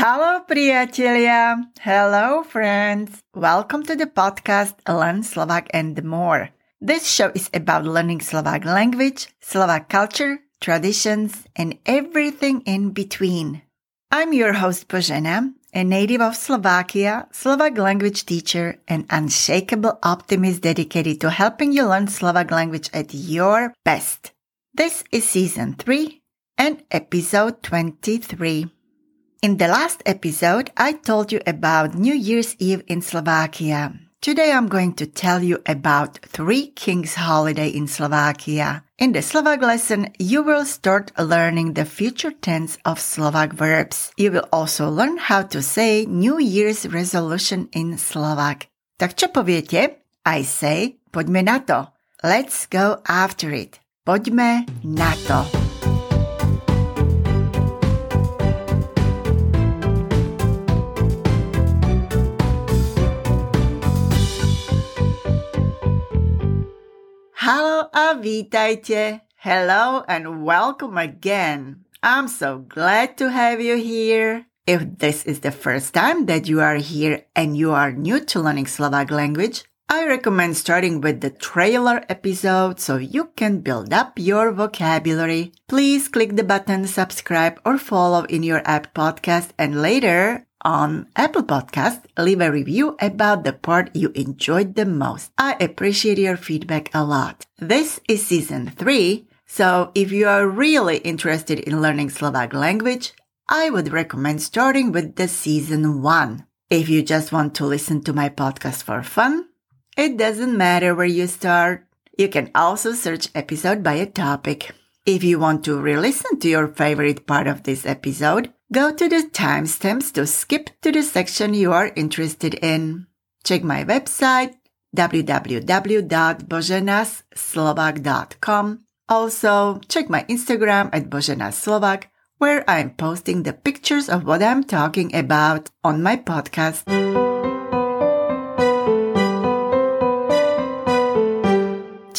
Hello, priatelia. Hello, friends. Welcome to the podcast Learn Slovak and more. This show is about learning Slovak language, Slovak culture, traditions, and everything in between. I'm your host, Božena, a native of Slovakia, Slovak language teacher, and unshakable optimist dedicated to helping you learn Slovak language at your best. This is season 3 and episode 23. In the last episode, I told you about New Year's Eve in Slovakia. Today I'm going to tell you about Three Kings holiday in Slovakia. In the Slovak lesson, you will start learning the future tense of Slovak verbs. You will also learn how to say New Year's resolution in Slovak. Tak čo poviete? I say, poďme na to. Let's go after it. Poďme na to. Hello a. Hello and welcome again. I'm so glad to have you here. If this is the first time that you are here and you are new to learning Slovak language, I recommend starting with the trailer episode so you can build up your vocabulary. Please click the button subscribe or follow in your app podcast and later on Apple Podcast, leave a review about the part you enjoyed the most. I appreciate your feedback a lot. This is season three, so if you are really interested in learning Slovak language, I would recommend starting with the season one. If you just want to listen to my podcast for fun, it doesn't matter where you start. You can also search episode by a topic. If you want to re-listen to your favorite part of this episode, Go to the timestamps to skip to the section you are interested in. Check my website www.boženaslovak.com. Also, check my Instagram at boženaslovak, where I'm posting the pictures of what I'm talking about on my podcast.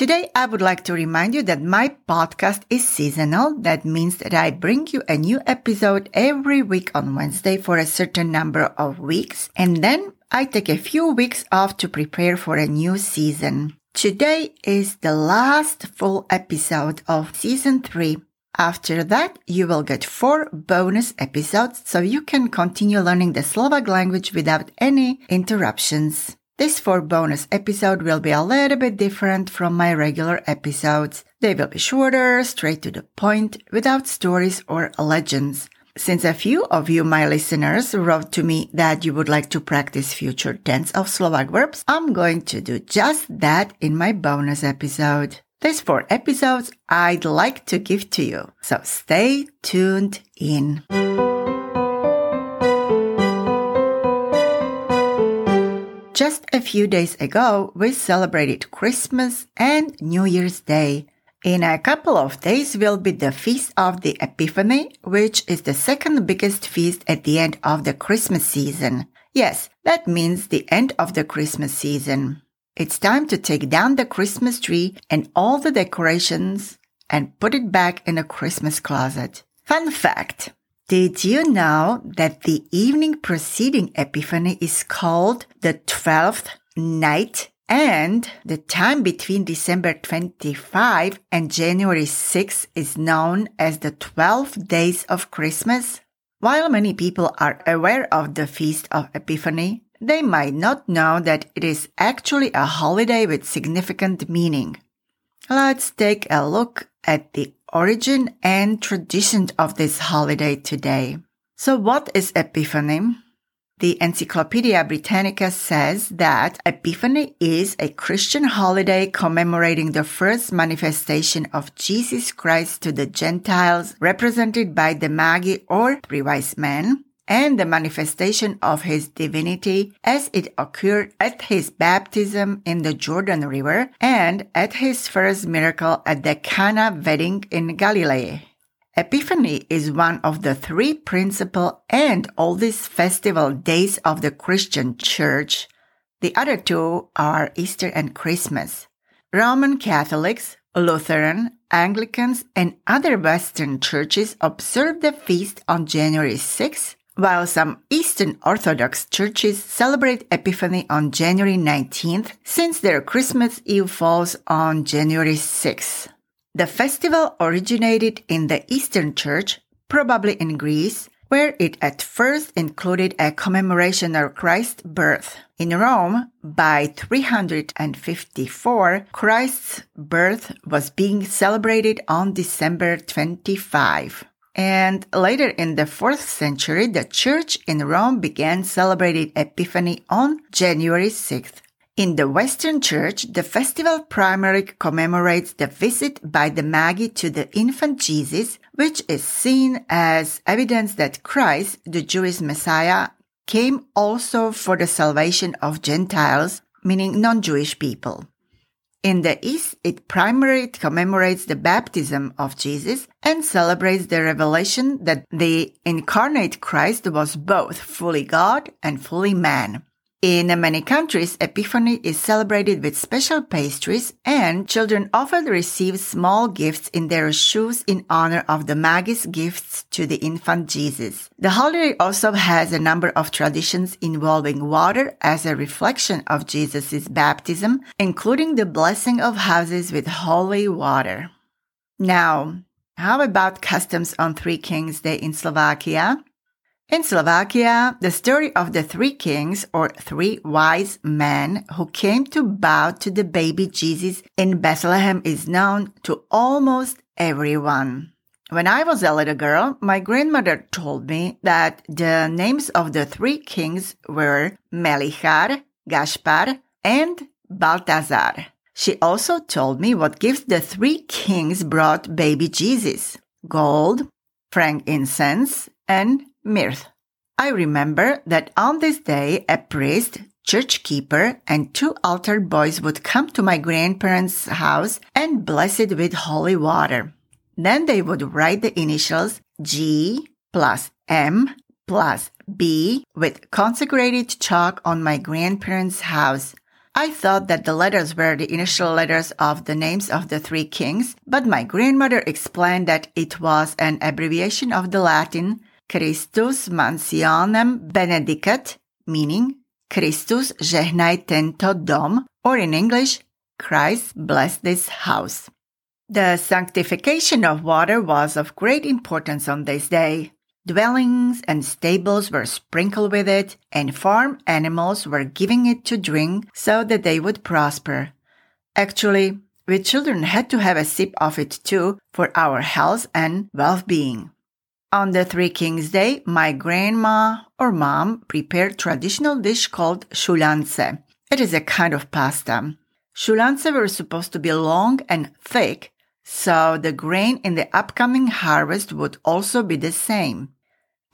Today, I would like to remind you that my podcast is seasonal. That means that I bring you a new episode every week on Wednesday for a certain number of weeks. And then I take a few weeks off to prepare for a new season. Today is the last full episode of season three. After that, you will get four bonus episodes so you can continue learning the Slovak language without any interruptions. This four bonus episode will be a little bit different from my regular episodes. They will be shorter, straight to the point, without stories or legends. Since a few of you, my listeners, wrote to me that you would like to practice future tense of Slovak verbs, I'm going to do just that in my bonus episode. These four episodes I'd like to give to you. So stay tuned in. Just a few days ago, we celebrated Christmas and New Year's Day. In a couple of days will be the Feast of the Epiphany, which is the second biggest feast at the end of the Christmas season. Yes, that means the end of the Christmas season. It's time to take down the Christmas tree and all the decorations and put it back in a Christmas closet. Fun fact. Did you know that the evening preceding Epiphany is called the 12th night and the time between December 25 and January 6 is known as the 12 days of Christmas? While many people are aware of the Feast of Epiphany, they might not know that it is actually a holiday with significant meaning. Let's take a look at the origin and tradition of this holiday today. So what is Epiphany? The Encyclopedia Britannica says that Epiphany is a Christian holiday commemorating the first manifestation of Jesus Christ to the Gentiles represented by the Magi or three wise men and the manifestation of his divinity as it occurred at his baptism in the Jordan River and at his first miracle at the Cana wedding in Galilee. Epiphany is one of the three principal and oldest festival days of the Christian Church. The other two are Easter and Christmas. Roman Catholics, Lutheran, Anglicans, and other Western churches observe the feast on January 6, while some Eastern Orthodox churches celebrate Epiphany on January 19th, since their Christmas Eve falls on January 6th. The festival originated in the Eastern Church, probably in Greece, where it at first included a commemoration of Christ's birth. In Rome, by 354, Christ's birth was being celebrated on December 25. And later in the 4th century, the church in Rome began celebrating Epiphany on January 6th. In the Western Church, the festival primarily commemorates the visit by the Magi to the infant Jesus, which is seen as evidence that Christ, the Jewish Messiah, came also for the salvation of Gentiles, meaning non-Jewish people. In the East, it primarily commemorates the baptism of Jesus and celebrates the revelation that the incarnate Christ was both fully God and fully man. In many countries, Epiphany is celebrated with special pastries and children often receive small gifts in their shoes in honor of the Magi's gifts to the infant Jesus. The holiday also has a number of traditions involving water as a reflection of Jesus' baptism, including the blessing of houses with holy water. Now, how about customs on Three Kings Day in Slovakia? In Slovakia, the story of the three kings or three wise men who came to bow to the baby Jesus in Bethlehem is known to almost everyone. When I was a little girl, my grandmother told me that the names of the three kings were Melichar, Gaspar, and Balthazar. She also told me what gifts the three kings brought baby Jesus gold, frankincense, and myrrh. I remember that on this day, a priest, church keeper, and two altar boys would come to my grandparents' house and bless it with holy water. Then they would write the initials G plus M plus B with consecrated chalk on my grandparents' house. I thought that the letters were the initial letters of the names of the three kings, but my grandmother explained that it was an abbreviation of the Latin Christus mansionem benedicat, meaning Kristus žehnaj tento dom, or in English, Christ bless this house. The sanctification of water was of great importance on this day. Dwellings and stables were sprinkled with it, and farm animals were giving it to drink so that they would prosper. Actually, we children had to have a sip of it too for our health and well-being. On the Three Kings Day, my grandma or mom prepared traditional dish called šúľance. It is a kind of pasta. Šúľance were supposed to be long and thick, so the grain in the upcoming harvest would also be the same.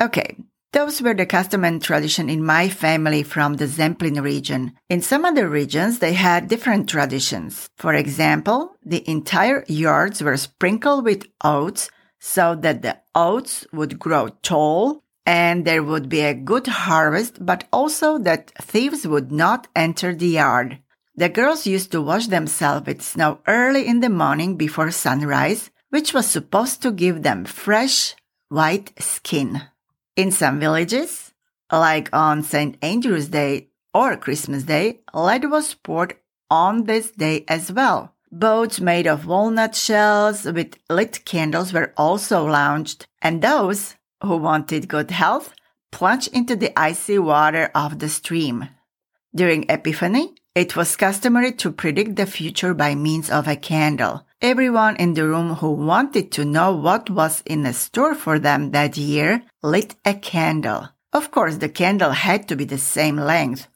Okay, those were the custom and tradition in my family from the Zemplin region. In some other regions, they had different traditions. For example, the entire yards were sprinkled with oats so that the oats would grow tall and there would be a good harvest, but also that thieves would not enter the yard. The girls used to wash themselves with snow early in the morning before sunrise, which was supposed to give them fresh, white skin. In some villages, like on St. Andrew's Day or Christmas Day, lead was poured on this day as well. Boats made of walnut shells with lit candles were also launched, and those who wanted good health plunged into the icy water of the stream. During Epiphany, it was customary to predict the future by means of a candle. Everyone in the room who wanted to know what was in store for them that year lit a candle. Of course, the candle had to be the same length.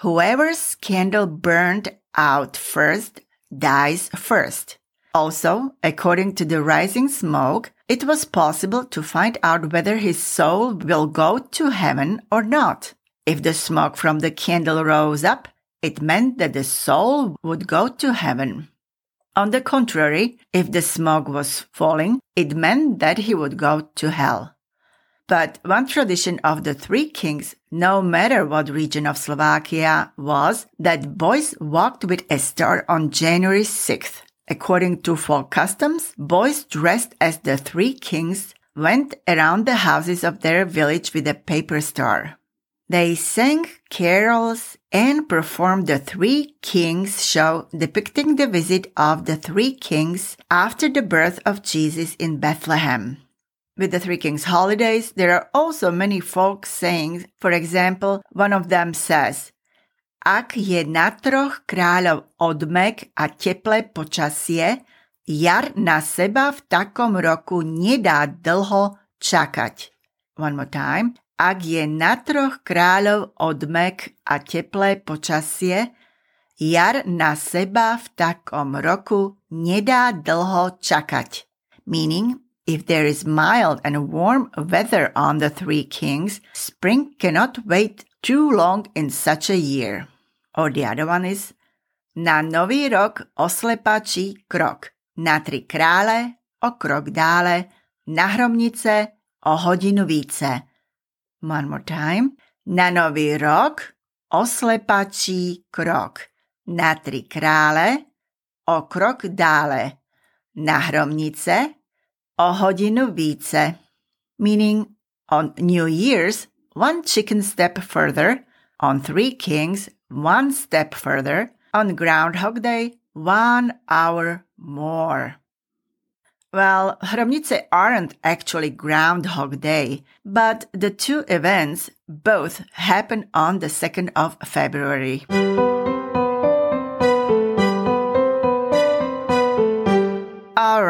Whoever's candle burned out first dies first. Also, according to the rising smoke, it was possible to find out whether his soul will go to heaven or not. If the smoke from the candle rose up, it meant that the soul would go to heaven. On the contrary, if the smoke was falling, it meant that he would go to hell. But one tradition of the three kings, no matter what region of Slovakia, was that boys walked with a star on January 6th. According to folk customs, boys dressed as the three kings went around the houses of their village with a paper star. They sang carols and performed the Three Kings show depicting the visit of the Three Kings after the birth of Jesus in Bethlehem. With the Three Kings holidays, there are also many folk sayings. For example, one of them says, Ak je na troch kráľov odmek a teplé počasie, jar na seba v takom roku nedá dlho čakať. One more time. Ak je na troch kráľov odmek a teplé počasie, jar na seba v takom roku nedá dlho čakať. Meaning, if there is mild and warm weather on the Three Kings, spring cannot wait too long in such a year. Or the other one is, na nový rok oslepačí krok, na tri krále o krok dále, na hromnice o hodinu více. One more time. Na nový rok oslepačí krok. Na tri krále o krok dále. Na hromnice o hodinu více. Meaning on New Year's, one chicken step further. On Three Kings, one step further. On Groundhog Day, one hour more. Well, Hromnice aren't actually Groundhog Day, but the two events both happen on the 2nd of February.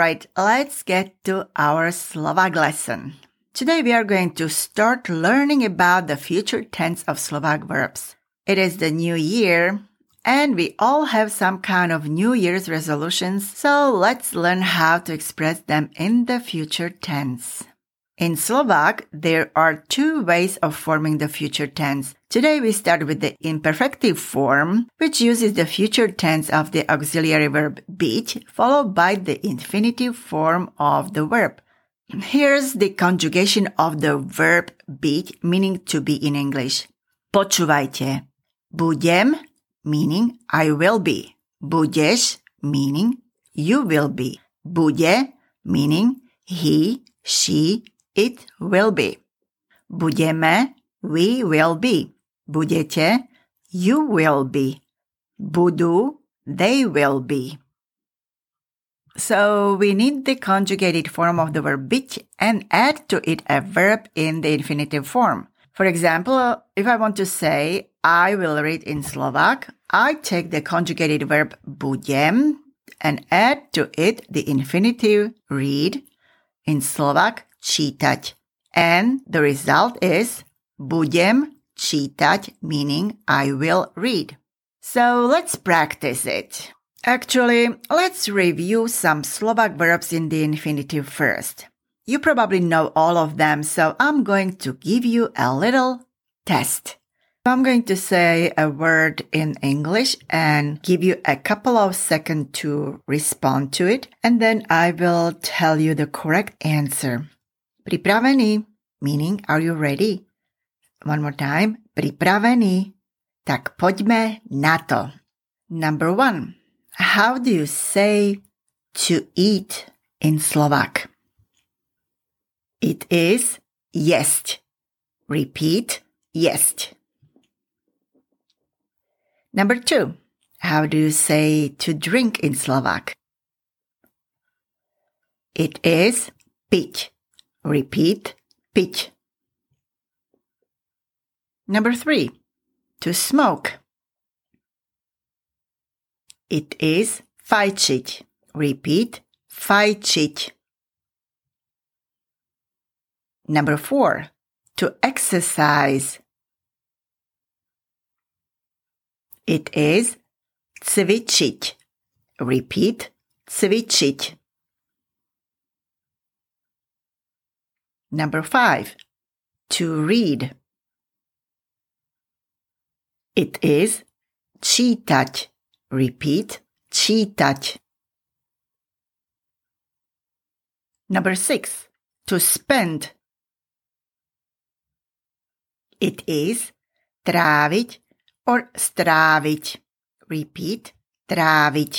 Alright, let's get to our Slovak lesson. Today we are going to start learning about the future tense of Slovak verbs. It is the new year, and we all have some kind of New Year's resolutions, so let's learn how to express them in the future tense. In Slovak, there are two ways of forming the future tense. Today we start with the imperfective form, which uses the future tense of the auxiliary verb byť, followed by the infinitive form of the verb. Here's the conjugation of the verb byť, meaning to be in English. Počúvajte. Budem meaning I will be. Budeš meaning you will be. Bude meaning he, she, it will be. Budeme, we will be. Budete, you will be. Budu, they will be. So we need the conjugated form of the verb byť and add to it a verb in the infinitive form. For example, if I want to say, I will read in Slovak, I take the conjugated verb budem and add to it the infinitive read in Slovak čítať. And the result is budem čítať, meaning I will read. So let's practice it. Actually, let's review some Slovak verbs in the infinitive first. You probably know all of them, so I'm going to give you a little test. I'm going to say a word in English and give you a couple of seconds to respond to it, and then I will tell you the correct answer. Pripravený, meaning are you ready? One more time. Pripravený. Tak poďme na to. Number one. How do you say to eat in Slovak? It is jest. Repeat, jest. Number two, how do you say to drink in Slovak? It is piť. Repeat, piť. Number three, to smoke. It is fajčiť. Repeat, fajčiť. Number four, to exercise. It is cvičiť. Repeat, cvičiť. Number five, to read. It is čítať. Repeat, čítať. Number six, to spend. It is tráviť or stráviť. Repeat, tráviť.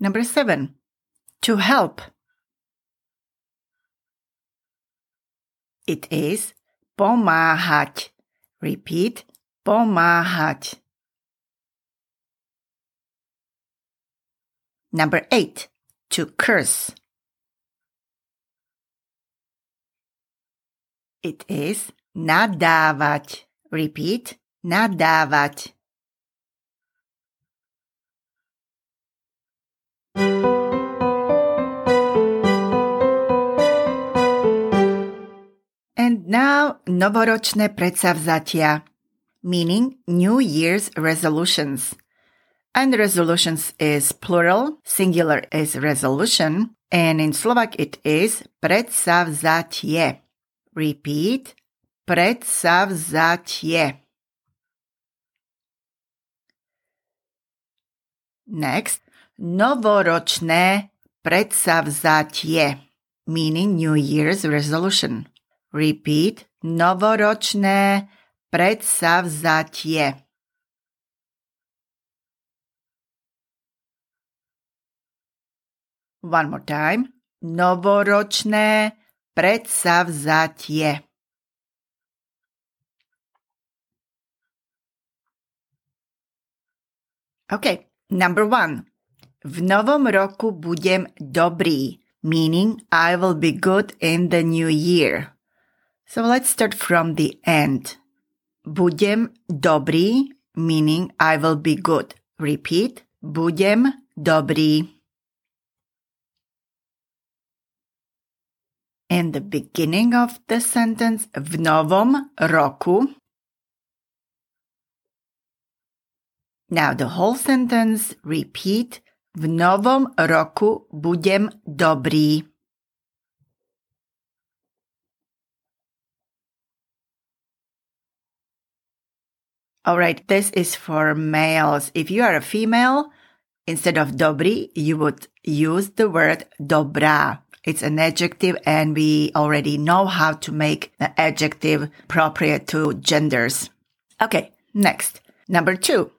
Number seven, to help. It is pomáhať. Repeat, pomáhať. Number eight, to curse. It is nadávať. Repeat, nadávať. And now novoročné predsavzatia, meaning New Year's resolutions. And resolutions is plural, singular is resolution, and in Slovak it is predsavzatie. Repeat, predsavzatie. Next, novoročné predsavzatie, meaning New Year's resolution. Repeat, novoročné predsavzatie. One more time. Novoročné predsavzatie. Okay, number one. V novom roku budem dobrý, meaning I will be good in the new year. So let's start from the end. Budem dobri, meaning I will be good. Repeat. Budem dobri. In the beginning of the sentence v novom roku. Now the whole sentence repeat v novom roku budem dobrý. Alright, this is for males. If you are a female, instead of dobrý, you would use the word dobrá. It's an adjective and we already know how to make the adjective appropriate to genders. Okay, next. Number two.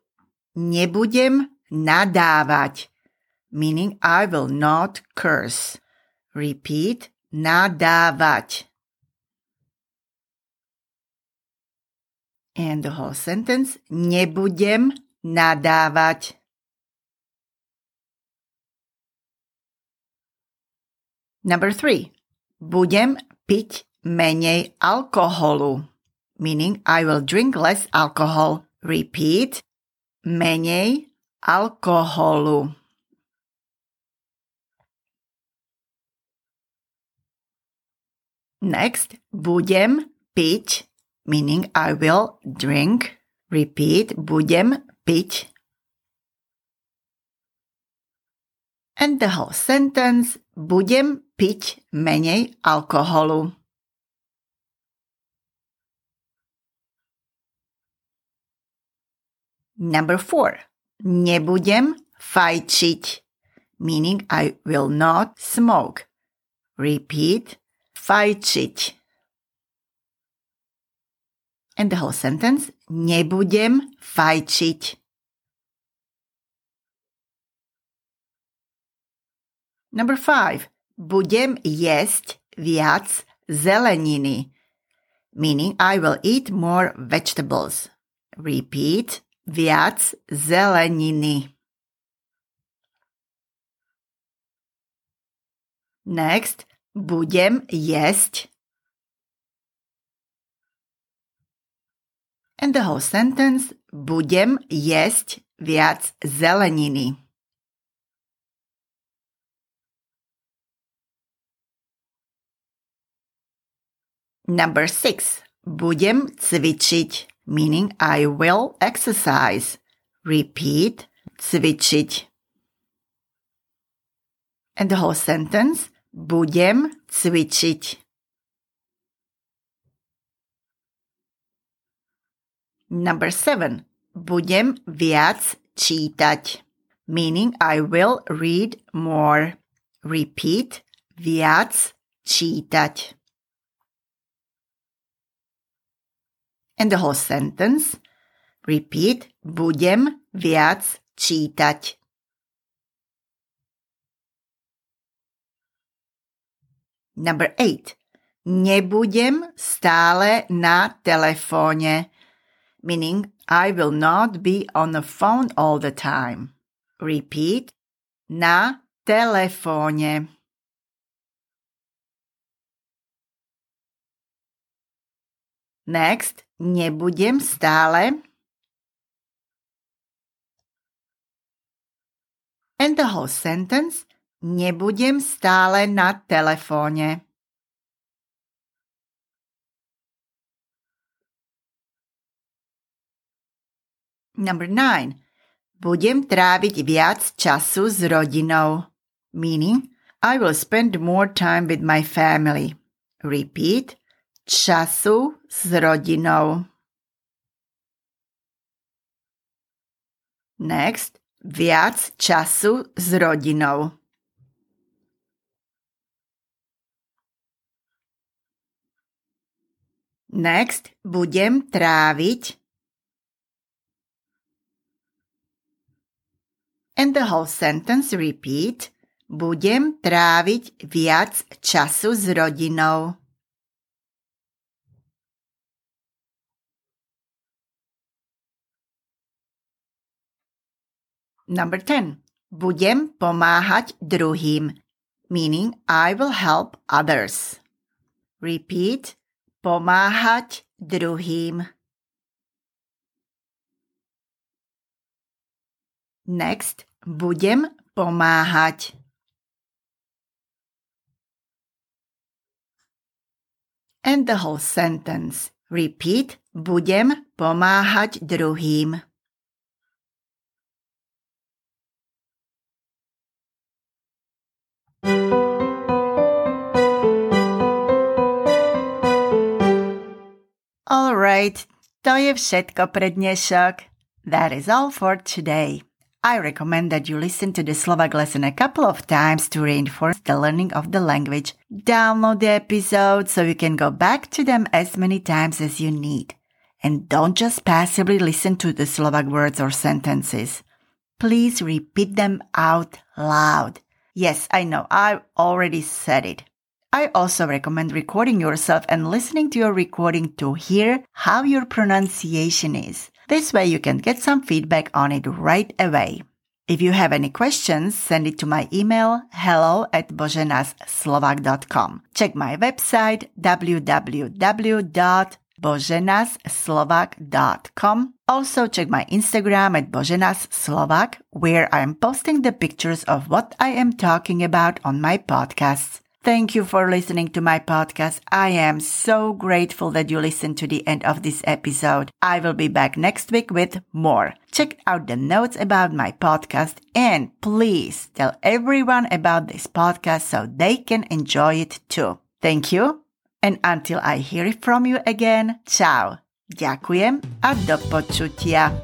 Nebudem nadávať, meaning I will not curse. Repeat, nadávať. And the whole sentence, nebudem nadávať. Number three. Budem piť menej alkoholu. Meaning I will drink less alcohol. Repeat. Menej alkoholu. Next. Budem piť. Meaning I will drink. Repeat. Budem piť. And the whole sentence. Budem piť menej alkoholu. Number four. Nebudem fajčiť. Meaning I will not smoke. Repeat. Fajčiť. And the whole sentence. Nebudem fajčiť. Number five. Budem jesť viac zeleniny. Meaning I will eat more vegetables. Repeat. Viac zeleniny. Next. Budem jesť. And the whole sentence. Budem jesť viac zeleniny. Number six. Budem cvičiť, meaning I will exercise. Repeat, cvičiť. And the whole sentence. Budem cvičiť. Number seven. Budem viac čítať, meaning I will read more. Repeat, viac čítať. And the whole sentence. Repeat. Budem viac čítať. Number eight. Nebudem stále na telefóne. Meaning, I will not be on the phone all the time. Repeat. Na telefóne. Next, nebudem stále and the whole sentence nebudem stále na telefóne. Number nine. Budem tráviť viac času s rodinou. Meaning, I will spend more time with my family. Repeat. Času s rodinou. Next. Viac času s rodinou. Next budem tráviť And the whole sentence repeat. Budem tráviť viac času s rodinou. Number 10. Budem pomáhať druhým. Meaning I will help others. Repeat. Pomáhať druhým. Next, budem pomáhať. And the whole sentence. Repeat, budem pomáhať druhým. Alright, to je všetko pre dnešok. That is all for today. I recommend that you listen to the Slovak lesson a couple of times to reinforce the learning of the language. Download the episodes so you can go back to them as many times as you need. And don't just passively listen to the Slovak words or sentences. Please repeat them out loud. Yes, I know, I already said it. I also recommend recording yourself and listening to your recording to hear how your pronunciation is. This way you can get some feedback on it right away. If you have any questions, send it to my email hello at boženaslovak.com. Check my website www.boženaslovak.com. Also check my Instagram at boženaslovak where I am posting the pictures of what I am talking about on my podcasts. Thank you for listening to my podcast. I am so grateful that you listened to the end of this episode. I will be back next week with more. Check out the notes about my podcast and please tell everyone about this podcast so they can enjoy it too. Thank you. And until I hear it from you again, ciao. Ďakujem a do počutia.